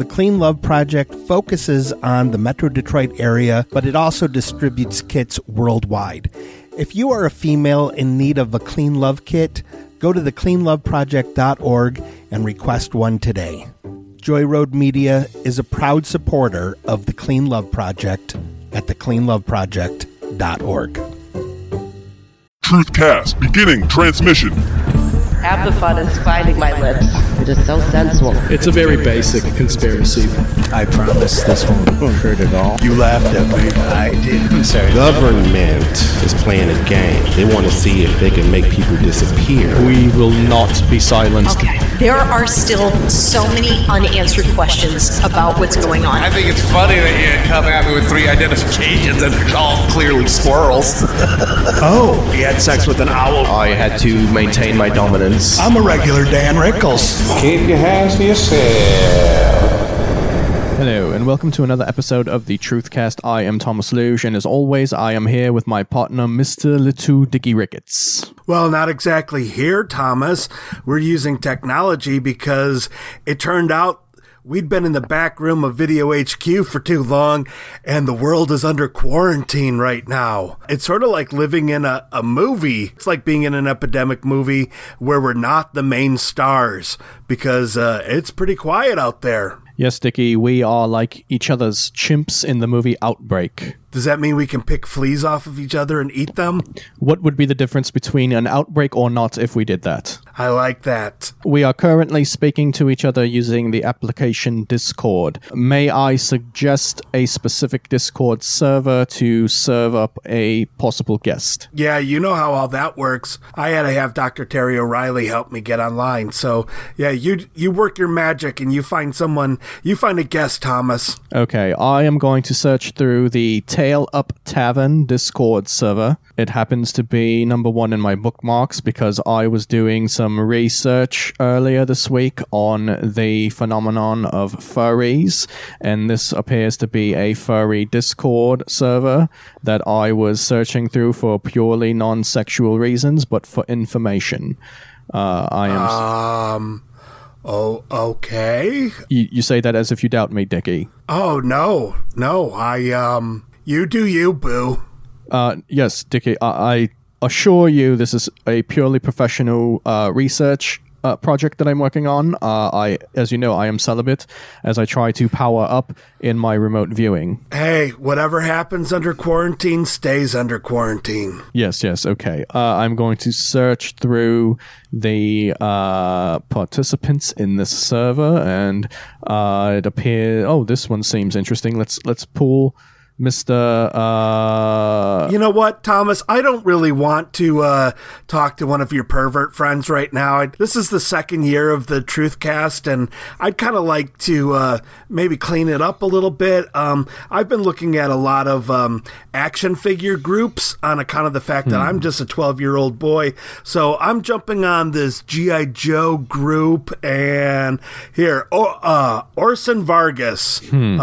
The Clean Love Project focuses on the Metro Detroit area, but it also distributes kits worldwide. If you are a female in need of a Clean Love kit, go to thecleanloveproject.org and request one today. Joy Road Media is a proud supporter of the Clean Love Project at thecleanloveproject.org. Truthcast beginning transmission. Half the fun is finding my lips. It is so sensual. It's a very basic conspiracy. I promise this won't hurt at all. You laughed at me. I did. I'm sorry. Government is playing a game. They want to see if they can make people disappear. We will not be silenced. Okay. There are still so many unanswered questions about what's going on. I think it's funny that you come at me with three identifications and they're all clearly squirrels. oh, he had sex with an owl. I had to maintain my dominance. I'm a regular Dan Rickles. Keep your hands to yourself. Hello, and welcome to another episode of the Truthcast. I am Thomas Luge, and as always, I am here with my partner, Mr. Little Dicky Ricketts. Well, not exactly here, Thomas. We're using technology because it turned out we'd been in the back room of Video HQ for too long, and the world is under quarantine right now. It's sort of like living in a, a movie. It's like being in an epidemic movie where we're not the main stars because uh, it's pretty quiet out there. Yes, Dicky, we are like each other's chimps in the movie Outbreak. Does that mean we can pick fleas off of each other and eat them? What would be the difference between an outbreak or not if we did that? I like that. We are currently speaking to each other using the application Discord. May I suggest a specific Discord server to serve up a possible guest? Yeah, you know how all that works. I had to have Dr. Terry O'Reilly help me get online. So, yeah, you you work your magic and you find someone, you find a guest, Thomas. Okay, I am going to search through the Tail Up Tavern Discord server. It happens to be number one in my bookmarks because I was doing some research earlier this week on the phenomenon of furries, and this appears to be a furry Discord server that I was searching through for purely non sexual reasons, but for information. Uh, I am. Um. Oh, okay. You, you say that as if you doubt me, Dickie. Oh no, no. I um. You do you, boo. Uh, yes, Dickie. I, I assure you, this is a purely professional uh, research uh, project that I'm working on. Uh, I, as you know, I am celibate as I try to power up in my remote viewing. Hey, whatever happens under quarantine stays under quarantine. Yes, yes, okay. Uh, I'm going to search through the uh, participants in this server, and uh, it appears. Oh, this one seems interesting. Let's let's pull. Mr. Uh, you know what, Thomas? I don't really want to uh, talk to one of your pervert friends right now. I, this is the second year of the Truthcast, and I'd kind of like to uh, maybe clean it up a little bit. Um, I've been looking at a lot of um, action figure groups on account of the fact hmm. that I'm just a 12 year old boy. So I'm jumping on this G.I. Joe group, and here, oh, Orson Vargas. Hmm.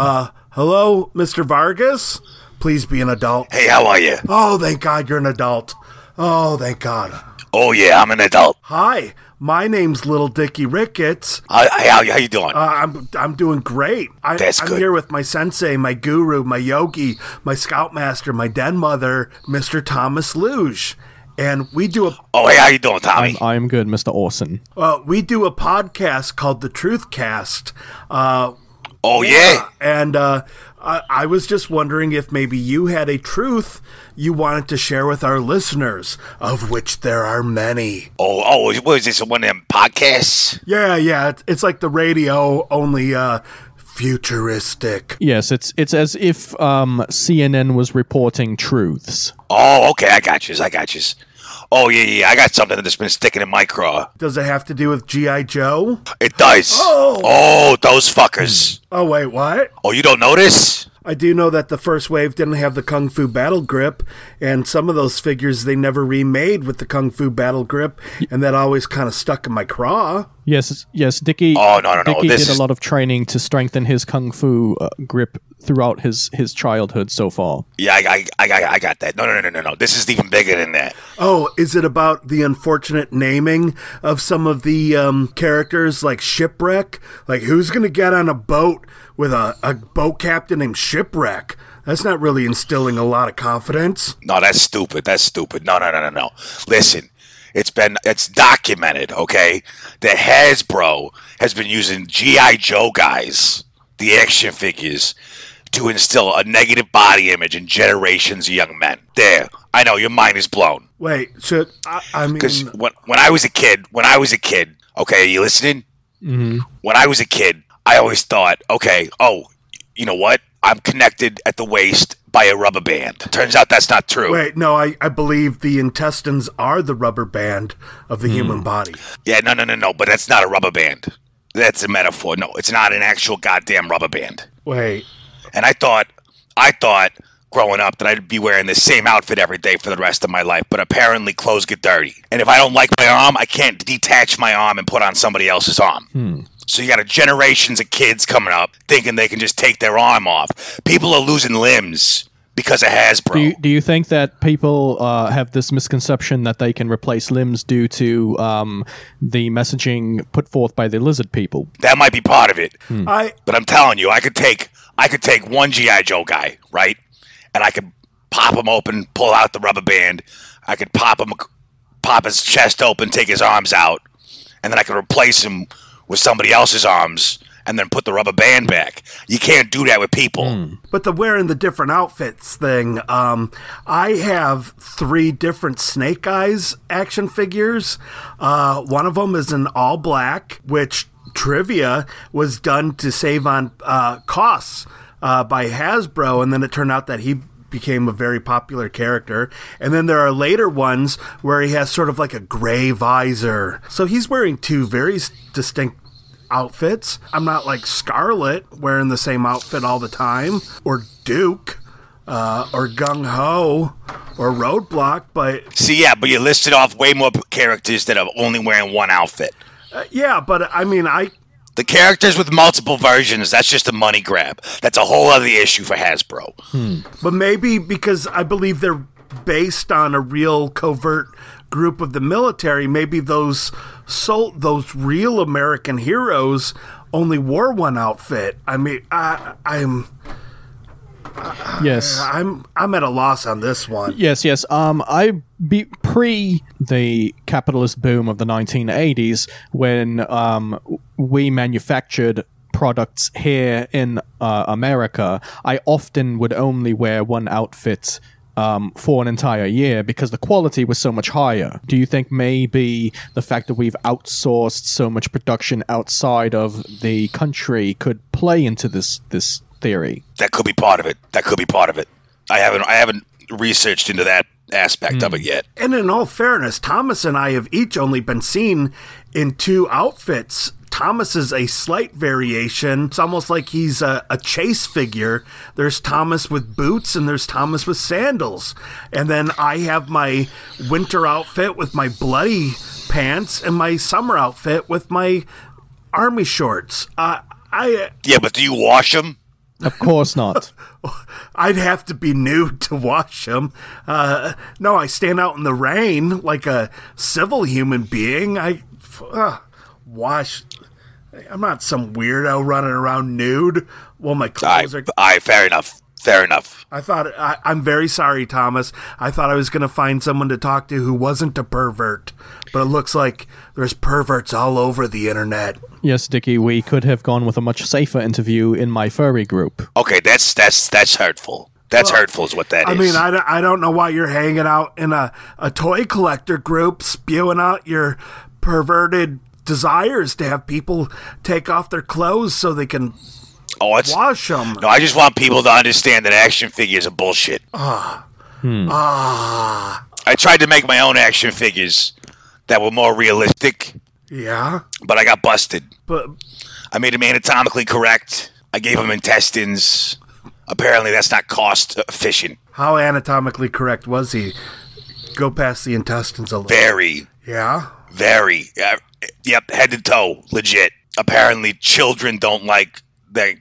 Uh, Hello, Mr. Vargas? Please be an adult. Hey, how are you? Oh, thank God you're an adult. Oh, thank God. Oh, yeah, I'm an adult. Hi, my name's Little Dicky Ricketts. Hi, how, how you doing? Uh, I'm I'm doing great. I, That's I'm good. here with my sensei, my guru, my yogi, my scoutmaster, my den mother, Mr. Thomas Luge. And we do a. Oh, hey, how you doing, Tommy? I'm, I'm good, Mr. Orson. Uh, we do a podcast called The Truth Cast. Uh, Oh yeah, and uh, I, I, was just wondering if maybe you had a truth you wanted to share with our listeners, of which there are many. Oh, oh, what is this? One of them podcasts? Yeah, yeah, it's, it's like the radio, only uh, futuristic. Yes, it's it's as if um, CNN was reporting truths. Oh, okay, I got you. I got you. Oh yeah, yeah. I got something that's been sticking in my craw. Does it have to do with G.I. Joe? It does. Oh. oh, those fuckers. Oh, wait, what? Oh, you don't notice? I do know that the first wave didn't have the Kung Fu Battle Grip, and some of those figures they never remade with the Kung Fu Battle Grip, and that always kind of stuck in my craw. Yes, yes. Dicky. Oh, no, no, no, Dicky this did is- a lot of training to strengthen his kung fu uh, grip throughout his his childhood so far. Yeah, I, I, I, got- I got that. No, no, no, no, no, no. This is even bigger than that. Oh, is it about the unfortunate naming of some of the um, characters like Shipwreck? Like, who's going to get on a boat with a, a boat captain named Shipwreck? That's not really instilling a lot of confidence. No, that's stupid. That's stupid. No, no, no, no, no. Listen, it's been it's documented, okay? That Hasbro has been using GI Joe guys, the action figures, to instill a negative body image in generations of young men. There, I know your mind is blown. Wait, should I, I mean, Because when when I was a kid, when I was a kid, okay, are you listening? Mm-hmm. When I was a kid, I always thought, okay, oh, you know what? I'm connected at the waist by a rubber band. Turns out that's not true. wait, no, I, I believe the intestines are the rubber band of Hmm. the human body. Yeah, no, no, no, no. But that's not a rubber band. That's a metaphor. No, it's not an actual goddamn rubber band. Wait, And I thought, I thought growing up that I'd be wearing the same outfit every day for the rest of my life. But apparently, clothes get dirty. And if I don't like my arm, I can't detach my arm and put on somebody else's arm. So you got a generations of kids coming up thinking they can just take their arm off. People are losing limbs because of Hasbro. Do you, do you think that people uh, have this misconception that they can replace limbs due to um, the messaging put forth by the lizard people? that might be part of it. I But I'm telling you, I could take I could take one GI Joe guy, right, and I could pop him open, pull out the rubber band. I could pop him, pop his chest open, take his arms out, and then I could replace him with somebody else's arms, and then put the rubber band back. You can't do that with people. But the wearing the different outfits thing, um, I have three different Snake Eyes action figures. Uh, one of them is in all black, which trivia was done to save on uh, costs uh, by Hasbro, and then it turned out that he became a very popular character. And then there are later ones where he has sort of like a gray visor. So he's wearing two very distinct outfits. I'm not like Scarlett wearing the same outfit all the time, or Duke, uh, or Gung Ho, or Roadblock, but See, yeah, but you listed off way more characters that are only wearing one outfit. uh, yeah, but I mean, I The characters with multiple versions, that's just a money grab. That's a whole other issue for Hasbro. Hmm. But maybe because I believe they're based on a real covert group of the military, maybe those sol- those real American heroes only wore one outfit. I mean, I, I'm Yes. I'm I'm at a loss on this one. Yes, yes. Um, I be pre the capitalist boom of the 1980s when um we manufactured products here in uh, America. I often would only wear one outfit. Um, for an entire year because the quality was so much higher. Do you think maybe the fact that we've outsourced so much production outside of the country could play into this this theory? That could be part of it. That could be part of it. I haven't I haven't researched into that aspect of it yet. And in all fairness, Thomas and I have each only been seen in two outfits. Thomas is a slight variation. It's almost like he's a, a chase figure. There's Thomas with boots and there's Thomas with sandals. And then I have my winter outfit with my bloody pants and my summer outfit with my army shorts. Uh, I Yeah, but do you wash them? Of course not. I'd have to be nude to wash them. Uh, no, I stand out in the rain like a civil human being. I uh, wash. I'm not some weirdo running around nude while my I, clothes are. I fair enough. Fair enough. I thought I, I'm very sorry, Thomas. I thought I was going to find someone to talk to who wasn't a pervert, but it looks like there's perverts all over the internet. Yes, Dicky, we could have gone with a much safer interview in my furry group. Okay, that's that's that's hurtful. That's hurtful is what that is. I mean, I, don't- I don't know why you're hanging out in a, a toy collector group spewing out your perverted desires to have people take off their clothes so they can oh, it's wash them. no. I just want people to understand that action figures are bullshit. Ah. Hmm. Ah. I tried to make my own action figures that were more realistic, Yeah, but I got busted. but I made them anatomically correct. I gave them intestines. Apparently, that's not cost efficient. how anatomically correct was he? Go past the intestines a little. Very, Yeah. very. Uh, yep, head to toe, legit. Apparently, children don't like their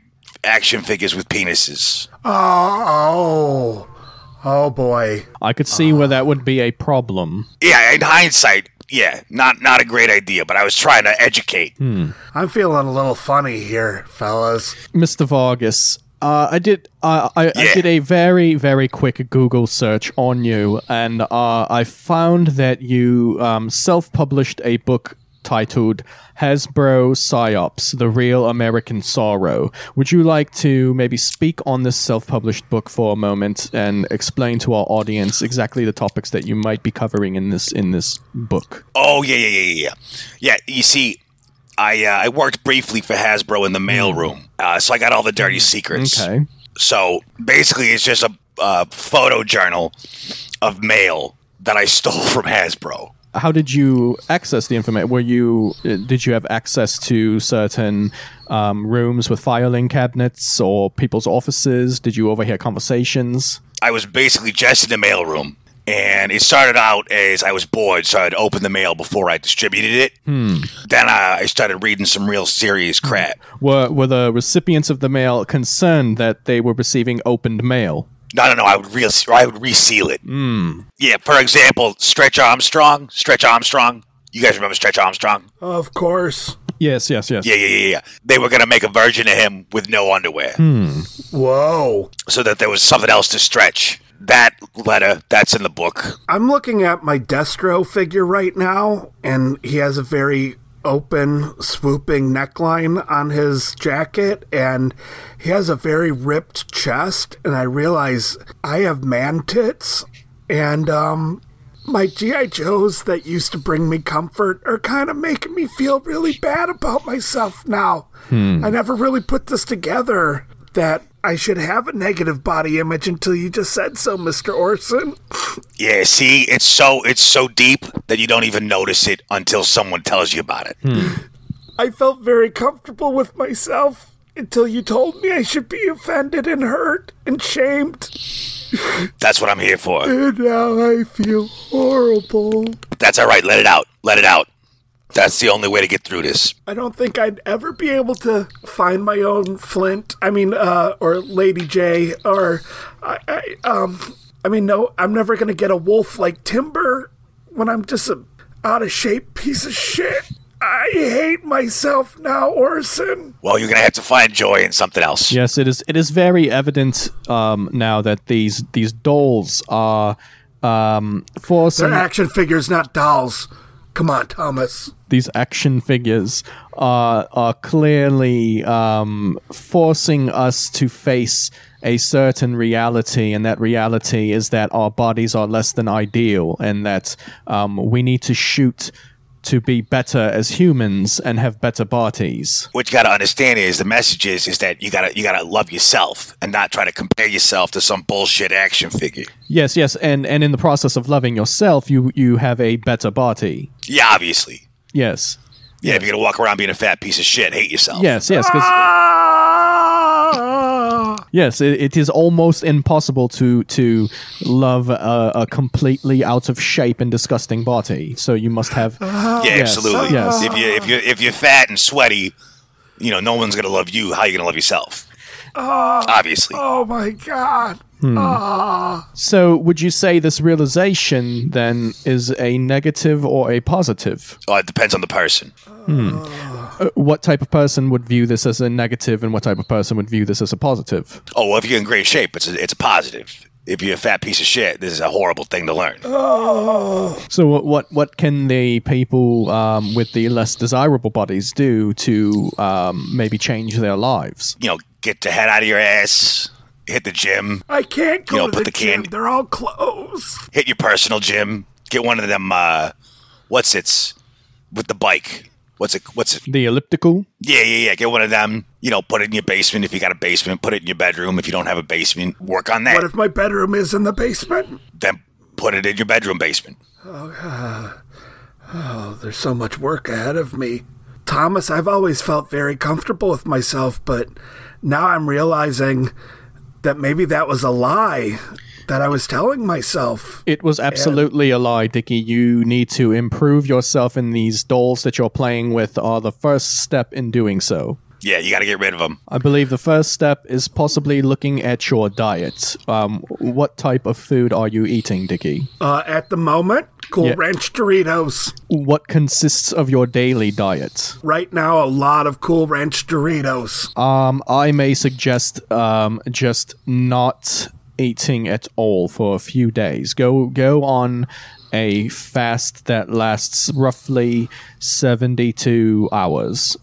action figures with penises. Oh, oh oh boy. I could see where that would be a problem. Yeah, in hindsight, yeah, not not a great idea. But I was trying to educate. I'm feeling a little funny here, fellas. Mr. Vargas, uh, I did uh, I, I did a very very quick Google search on you, and uh, I found that you um, self-published a book titled Hasbro Psyops: The Real American Sorrow. Would you like to maybe speak on this self-published book for a moment and explain to our audience exactly the topics that you might be covering in this in this book? Oh yeah, yeah, yeah, yeah, yeah. Yeah, you see, I uh, I worked briefly for Hasbro in the mailroom, uh, so I got all the dirty secrets. Okay. So basically, it's just a uh, photo journal of mail that I stole from Hasbro. How did you access the information? Were you uh, did you have access to certain um, rooms with filing cabinets or people's offices? Did you overhear conversations? I was basically just in the mailroom, and it started out as I was bored, so I'd open the mail before I distributed it. Then I, I started reading some real serious crap. Were were the recipients of the mail concerned that they were receiving opened mail? No, no, no. I would real, I would reseal it. Hmm. Yeah. For example, Stretch Armstrong. Stretch Armstrong. You guys remember Stretch Armstrong? Of course. Yes, yes, yes. Yeah, yeah, yeah, yeah. They were gonna make a version of him with no underwear, hmm. Whoa. so that there was something else to stretch. That letter, that's in the book. I'm looking at my Destro figure right now, and he has a very open, swooping neckline on his jacket, and he has a very ripped chest. And I realize I have man tits, and um, my GI Joes that used to bring me comfort are kind of making me feel really bad about myself now. I never really put this together that I should have a negative body image until you just said so, Mr. Orson. Yeah, see, it's so it's so deep that you don't even notice it until someone tells you about it. Hmm. I felt very comfortable with myself until you told me I should be offended and hurt and shamed. That's what I'm here for. And now I feel horrible. That's all right. Let it out. Let it out. That's the only way to get through this. I don't think I'd ever be able to find my own Flint. I mean, uh, or Lady Jaye, or I, I um, I mean, no, I'm never gonna get a wolf like Timber when I'm just a out of shape piece of shit. I hate myself now, Orson. Well, you're gonna have to find joy in something else. Yes, it is. It is very evident um, now that these these dolls are um, forcing They're action figures, not dolls. Come on, Thomas. These action figures are are clearly um, forcing us to face a certain reality, and that reality is that our bodies are less than ideal, and that um, we need to shoot to be better as humans and have better bodies. What you gotta understand is the message is is that you gotta you gotta love yourself and not try to compare yourself to some bullshit action figure. Yes, yes, and and in the process of loving yourself, you you have a better body. Yeah, obviously. Yes. Yeah, if you're gonna walk around being a fat piece of shit, hate yourself. Yes, yes, because ah! yes, it, it is almost impossible to to love a, a completely out of shape and disgusting body. So you must have Yeah, Yes, absolutely. yes. If you if you if you're fat and sweaty, you know, no one's gonna love you. How are you gonna love yourself? Oh, Obviously. Oh my god. Ah. So would you say this realization then is a negative or a positive? Oh, it depends on the person. Uh, what type of person would view this as a negative, and what type of person would view this as a positive? Oh, well, if you're in great shape, it's a, it's a positive. If you're a fat piece of shit, this is a horrible thing to learn. So what what, what can the people um, with the less desirable bodies do to um, maybe change their lives? You know, get the head out of your ass, hit the gym, I can't go You know, to put the, the gym. can- They're all closed. hit your personal gym, get one of them. Uh, what's it's with the bike? What's it? What's it? The elliptical. Yeah, yeah, yeah. Get one of them. You know, put it in your basement if you got a basement. Put it in your bedroom if you don't have a basement. Work on that. What if my bedroom is in the basement? then put it in your bedroom basement. Oh, uh, oh, there's so much work ahead of me. Thomas, I've always felt very comfortable with myself, but now I'm realizing that maybe that was a lie that I was telling myself. It was absolutely a lie, Dickie. You need to improve yourself, and these dolls that you're playing with are the first step in doing so. Yeah, you got to get rid of them. I believe the first step is possibly looking at your diet. Um, what type of food are you eating, Dickie? Uh, at the moment, Cool Yeah. Ranch Doritos. What consists of your daily diet? Right now, a lot of Cool Ranch Doritos. Um, I may suggest um, just not eating at all for a few days. Go go on a fast that lasts roughly seventy-two hours,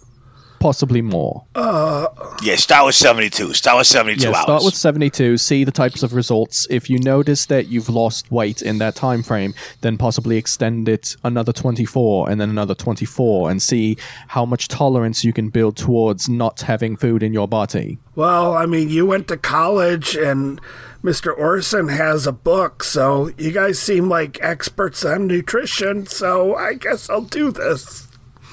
possibly more. Uh, Yeah, start with 72. Start with 72 yeah, hours. start with 72 see the types of results if you notice that you've lost weight in that time frame then possibly extend it another 24 and then another 24 and see how much tolerance you can build towards not having food in your body well, I mean, you went to college and Mr. Orson has a book, so you guys seem like experts on nutrition, so I guess I'll do this.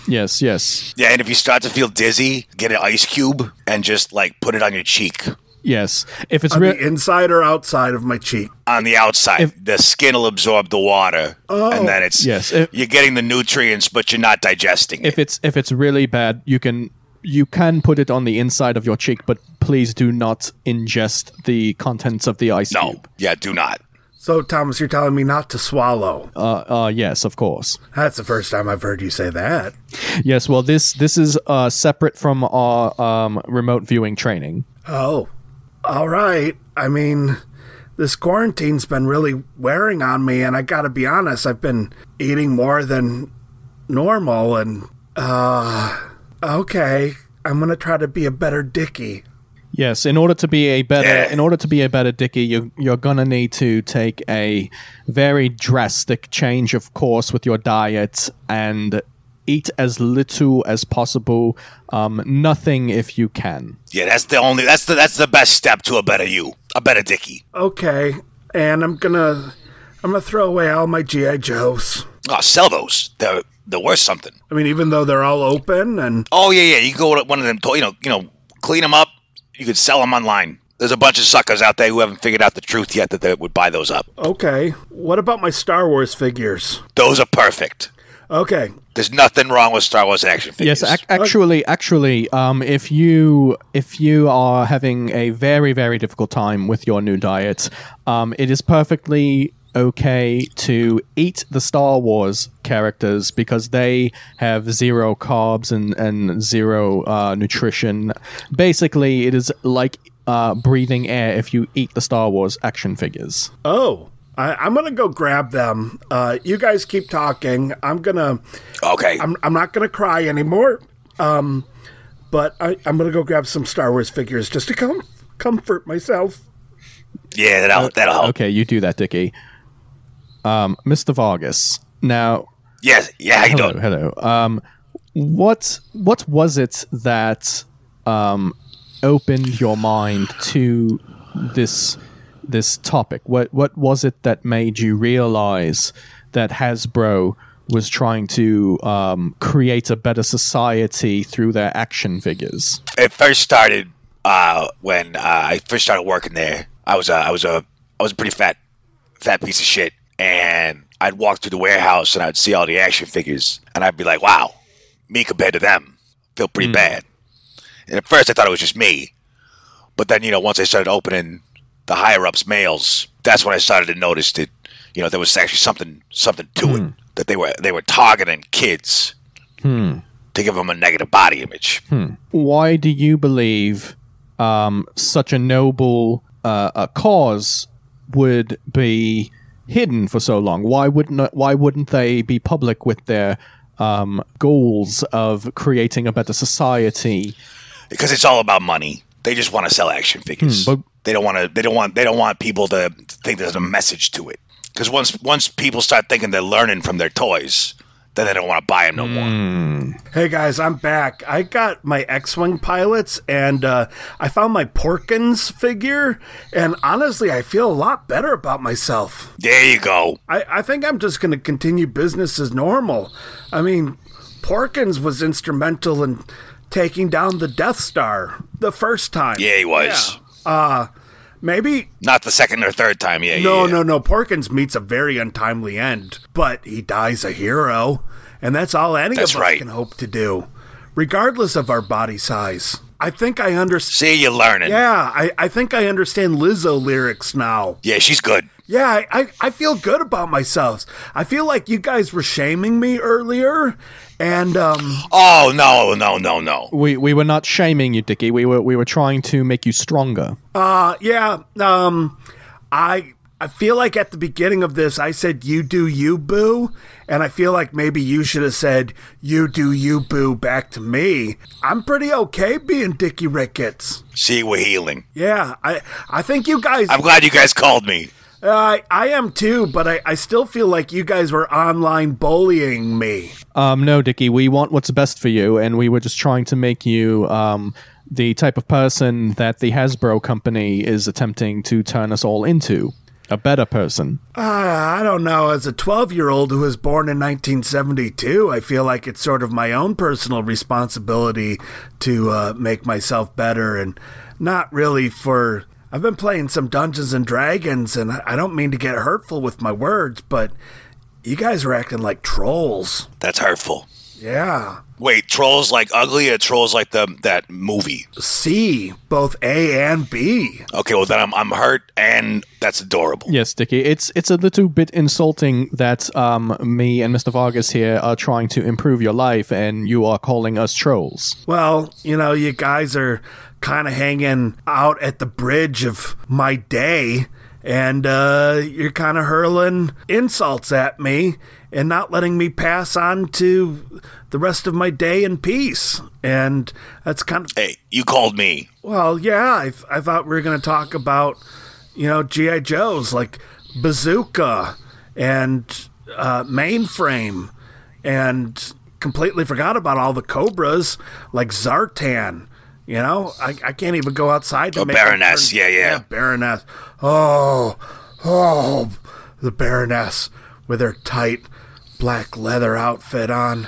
Yes yes yeah, and if you start to feel dizzy, get an ice cube and just like put it on your cheek. yes if it's On real the inside or outside of my cheek? On the outside, the skin will absorb the water, Oh. and then oh. it's Yes, if- you're getting the nutrients, but you're not digesting it. if it's if it's really bad you can you can put it on the inside of your cheek but please do not ingest the contents of the ice No, cube yeah, do not. So, Thomas, you're telling me not to swallow. uh, uh yes of course That's the first time I've heard you say that. Yes, well, this this is uh, separate from our um, remote viewing training. Oh, all right. I mean, this quarantine's been really wearing on me, and I gotta be honest, I've been eating more than normal, and, uh, okay. I'm gonna try to be a better Dickie. Yes, in order to be a better Yeah. in order to be a better Dickie, you you're gonna need to take a very drastic change of course with your diet and eat as little as possible. Um, nothing if you can. Yeah, that's the only that's the that's the best step to a better you, a better Dickie. Okay, and I'm gonna, I'm gonna throw away all my GI Joes. Oh, sell those. They're they're worth something. I mean, even though they're all open, and Oh yeah, yeah. You go to one of them, to- you know, you know, clean them up. You could sell them online. There's a bunch of suckers out there who haven't figured out the truth yet that they would buy those up. okay. What about my Star Wars figures? Those are perfect. Okay, There's nothing wrong with Star Wars action figures. Yes, ac- actually, actually, um, if you if you are having a very very difficult time with your new diet, um, it is perfectly okay to eat the Star Wars characters because they have zero carbs and and zero uh, nutrition. Basically, it is like uh, breathing air if you eat the Star Wars action figures. Oh, I, I'm gonna go grab them. Uh, you guys keep talking. I'm gonna. Okay. I'm. I'm not gonna cry anymore. Um, but I, I'm gonna go grab some Star Wars figures just to com- comfort myself. yeah, that'll that'll help. Okay, you do that, Dickie. Um, Mr. Vargas. Now, Yes, yeah. Hello, doing? hello. Um, what what was it that um, opened your mind to this this topic? What what was it that made you realize that Hasbro was trying to um, create a better society through their action figures? It first started uh, when uh, I first started working there. I was a, I was a I was a pretty fat fat piece of shit, and I'd walk through the warehouse and I'd see all the action figures, and I'd be like, "Wow, me compared to them, feel pretty bad." And at first, I thought it was just me, but then you know, once I started opening the higher ups mails, that's when I started to notice that you know there was actually something something to it that they were they were targeting kids to give them a negative body image. Why do you believe um, such a noble uh, a cause would be hidden for so long? Why wouldn't Why wouldn't they be public with their um, goals of creating a better society? because it's all about money. They just want to sell action figures. Hmm, but- they don't want to. They don't want. They don't want people to think there's a message to it. Because once once people start thinking they're learning from their toys, then they don't want to buy them no more. Hey guys, I'm back. I got my X-wing pilots, and uh, I found my Porkins figure, and honestly, I feel a lot better about myself. There you go. I, I think I'm just going to continue business as normal. I mean, Porkins was instrumental in taking down the Death Star the first time. Yeah, he was. Yeah. Uh, maybe Not the second or third time. Yeah, no, yeah. no, no. Porkins meets a very untimely end, but he dies a hero, and that's all any That's of us right. can hope to do, regardless of our body size. I think I understand. See, you're learning. Yeah, I, I think I understand Lizzo lyrics now. Yeah, she's good. Yeah, I, I, I feel good about myself. I feel like you guys were shaming me earlier, and um, Oh no, no, no, no. We we were not shaming you, Dickie. We were we were trying to make you stronger. Uh yeah. Um I I feel like at the beginning of this I said you do you boo and I feel like maybe you should have said you do you boo back to me. I'm pretty okay being Dickie Ricketts. See, we're healing. Yeah, I I think you guys I'm glad you guys called me. I I am too, but I, I still feel like you guys were online bullying me. Um, no, Dickie, we want what's best for you, and we were just trying to make you um, the type of person that the Hasbro company is attempting to turn us all into a better person. Uh, I don't know. As a 12 year old who was born in 1972, I feel like it's sort of my own personal responsibility to uh, make myself better and not really for. I've been playing some Dungeons and Dragons, and I I don't mean to get hurtful with my words, but you guys are acting like trolls. That's hurtful. Yeah. Wait, trolls like ugly or trolls like the that movie? C, both A and B. Okay, well then I'm I'm hurt and that's adorable. Yes, Dickie, it's it's a little bit insulting that um, me and Mr. Vargas here are trying to improve your life, and you are calling us trolls. Well, you know, you guys are kind of hanging out at the bridge of my day, and uh, you're kind of hurling insults at me and not letting me pass on to the rest of my day in peace. And that's kind of. Hey, you called me. Well, yeah, I, th- I thought we were going to talk about, you know, G.I. Joes like Bazooka and uh, Mainframe and completely forgot about all the Cobras like Zartan. You know, I, I can't even go outside to Oh, make Baroness, yeah, yeah. Baroness. Oh, oh, the Baroness with her tight black leather outfit on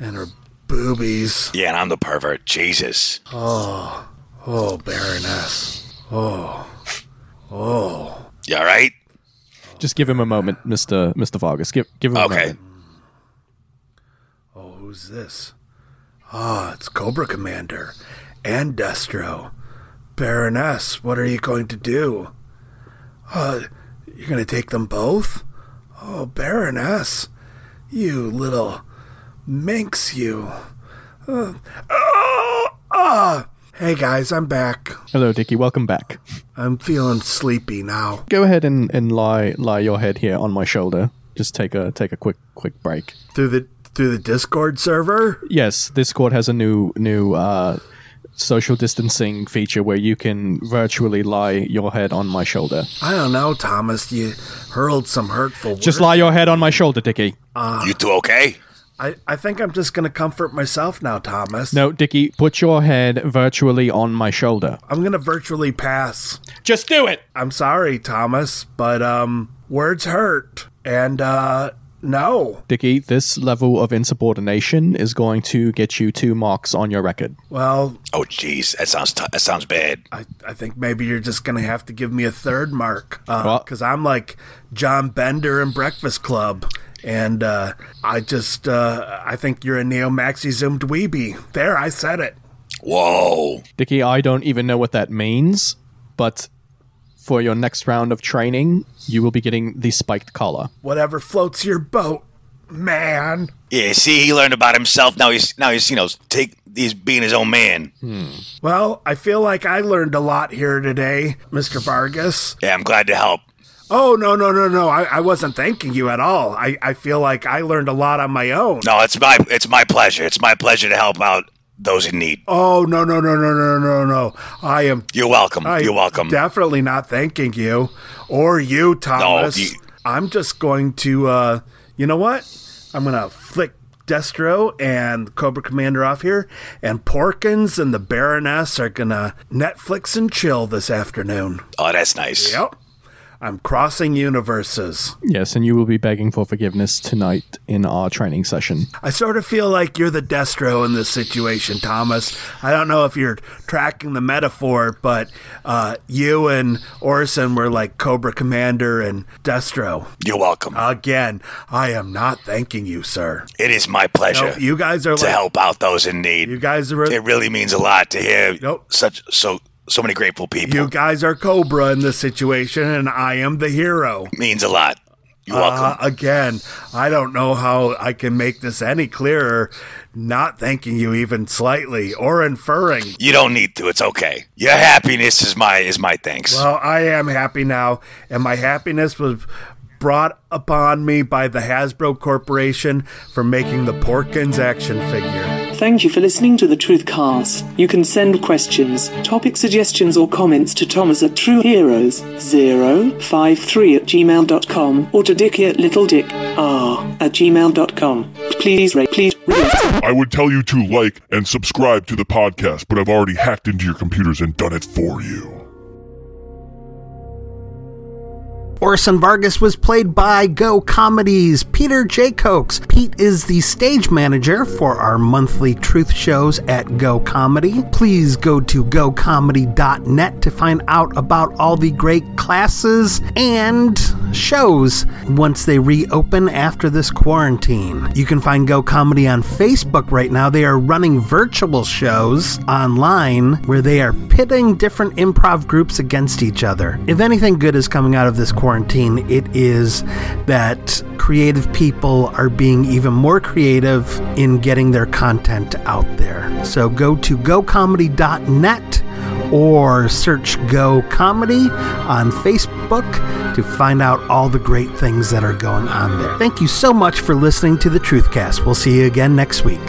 and her boobies. Yeah, and I'm the pervert. Jesus. Oh, oh, Baroness. Oh, oh. You all right? Just give him a moment, Mr. Mr. Vargas. Give give him a moment. Okay. moment. Oh, who's this? Ah, it's Cobra Commander and Destro. Baroness, what are you going to do? Uh, you're going to take them both? Oh, Baroness, you little minx, you. Uh, oh, ah! Hey guys, I'm back. Hello, Dickie. Welcome back. I'm feeling sleepy now. Go ahead and, and lie lie your head here on my shoulder. Just take a take a quick quick break. Through the through the Discord server? Yes, Discord has a new new uh, social distancing feature where you can virtually lie your head on my shoulder. I don't know, Thomas. You hurled some hurtful words. Just lie your head on my shoulder, Dickie. You two okay? I, I think I'm just going to comfort myself now, Thomas. No, Dickie, put your head virtually on my shoulder. I'm going to virtually pass. Just do it. I'm sorry, Thomas, but um words hurt. And uh no. Dickie, this level of insubordination is going to get you two marks on your record. Well, Oh, jeez, that sounds t- that sounds bad. I, I think maybe you're just going to have to give me a third mark Well- because I'm like John Bender in Breakfast Club. And uh, I just, uh, I think you're a Neo Maxi Zoom dweeby. There, I said it. Whoa. Dickie, I don't even know what that means, but for your next round of training, you will be getting the spiked collar. Whatever floats your boat, man. Yeah, see, he learned about himself. Now he's now he's you know take he's being his own man. Hmm. Well, I feel like I learned a lot here today, Mr. Vargas. Yeah, I'm glad to help. Oh, no, no, no, no. I, I wasn't thanking you at all. I, I feel like I learned a lot on my own. No, it's my it's my pleasure. It's my pleasure to help out those in need. Oh, no, no, no, no, no, no, no. I am You're welcome. I You're welcome. Definitely not thanking you or you, Thomas. you- I'm just going to, uh, you know what? I'm going to flick Destro and Cobra Commander off here, and Porkins and the Baroness are going to Netflix and chill this afternoon. Oh, that's nice. Yep. I'm crossing universes. Yes, and you will be begging for forgiveness tonight in our training session. I sort of feel like you're the Destro in this situation, Thomas. I don't know if you're tracking the metaphor, but uh, you and Orson were like Cobra Commander and Destro. You're welcome. Again, I am not thanking you, sir. It is my pleasure. Nope, you guys are to like, help out those in need. You guys are. It really means a lot to hear Nope. such so so many grateful people. You guys are Cobra in this situation, and I am the hero. means a lot. You're Uh, welcome. again, I don't know how I can make this any clearer, not thanking you even slightly or inferring. you don't need to. It's okay. Your happiness is my is my thanks. Well, I am happy now, and my happiness was brought upon me by the Hasbro Corporation for making the Porkins action figure. Thank you for listening to the Truth Cast. You can send questions, topic suggestions, or comments to Thomas at TrueHeroes053 at gmail.com or to Dickie at LittleDickR at gmail.com. Please rate, please rate. I would tell you to like and subscribe to the podcast, but I've already hacked into your computers and done it for you. Orson Vargas was played by Go Comedies Peter J. Cokes. Pete is the stage manager for our monthly truth shows at Go Comedy. Please go to gocomedy.net to find out about all the great classes and shows once they reopen after this quarantine. You can find Go Comedy on Facebook right now. They are running virtual shows online where they are pitting different improv groups against each other. If anything good is coming out of this quarantine, it is that creative people are being even more creative in getting their content out there. So go to gocomedy.net or search Go Comedy on Facebook to find out all the great things that are going on there. Thank you so much for listening to the Truthcast. We'll see you again next week.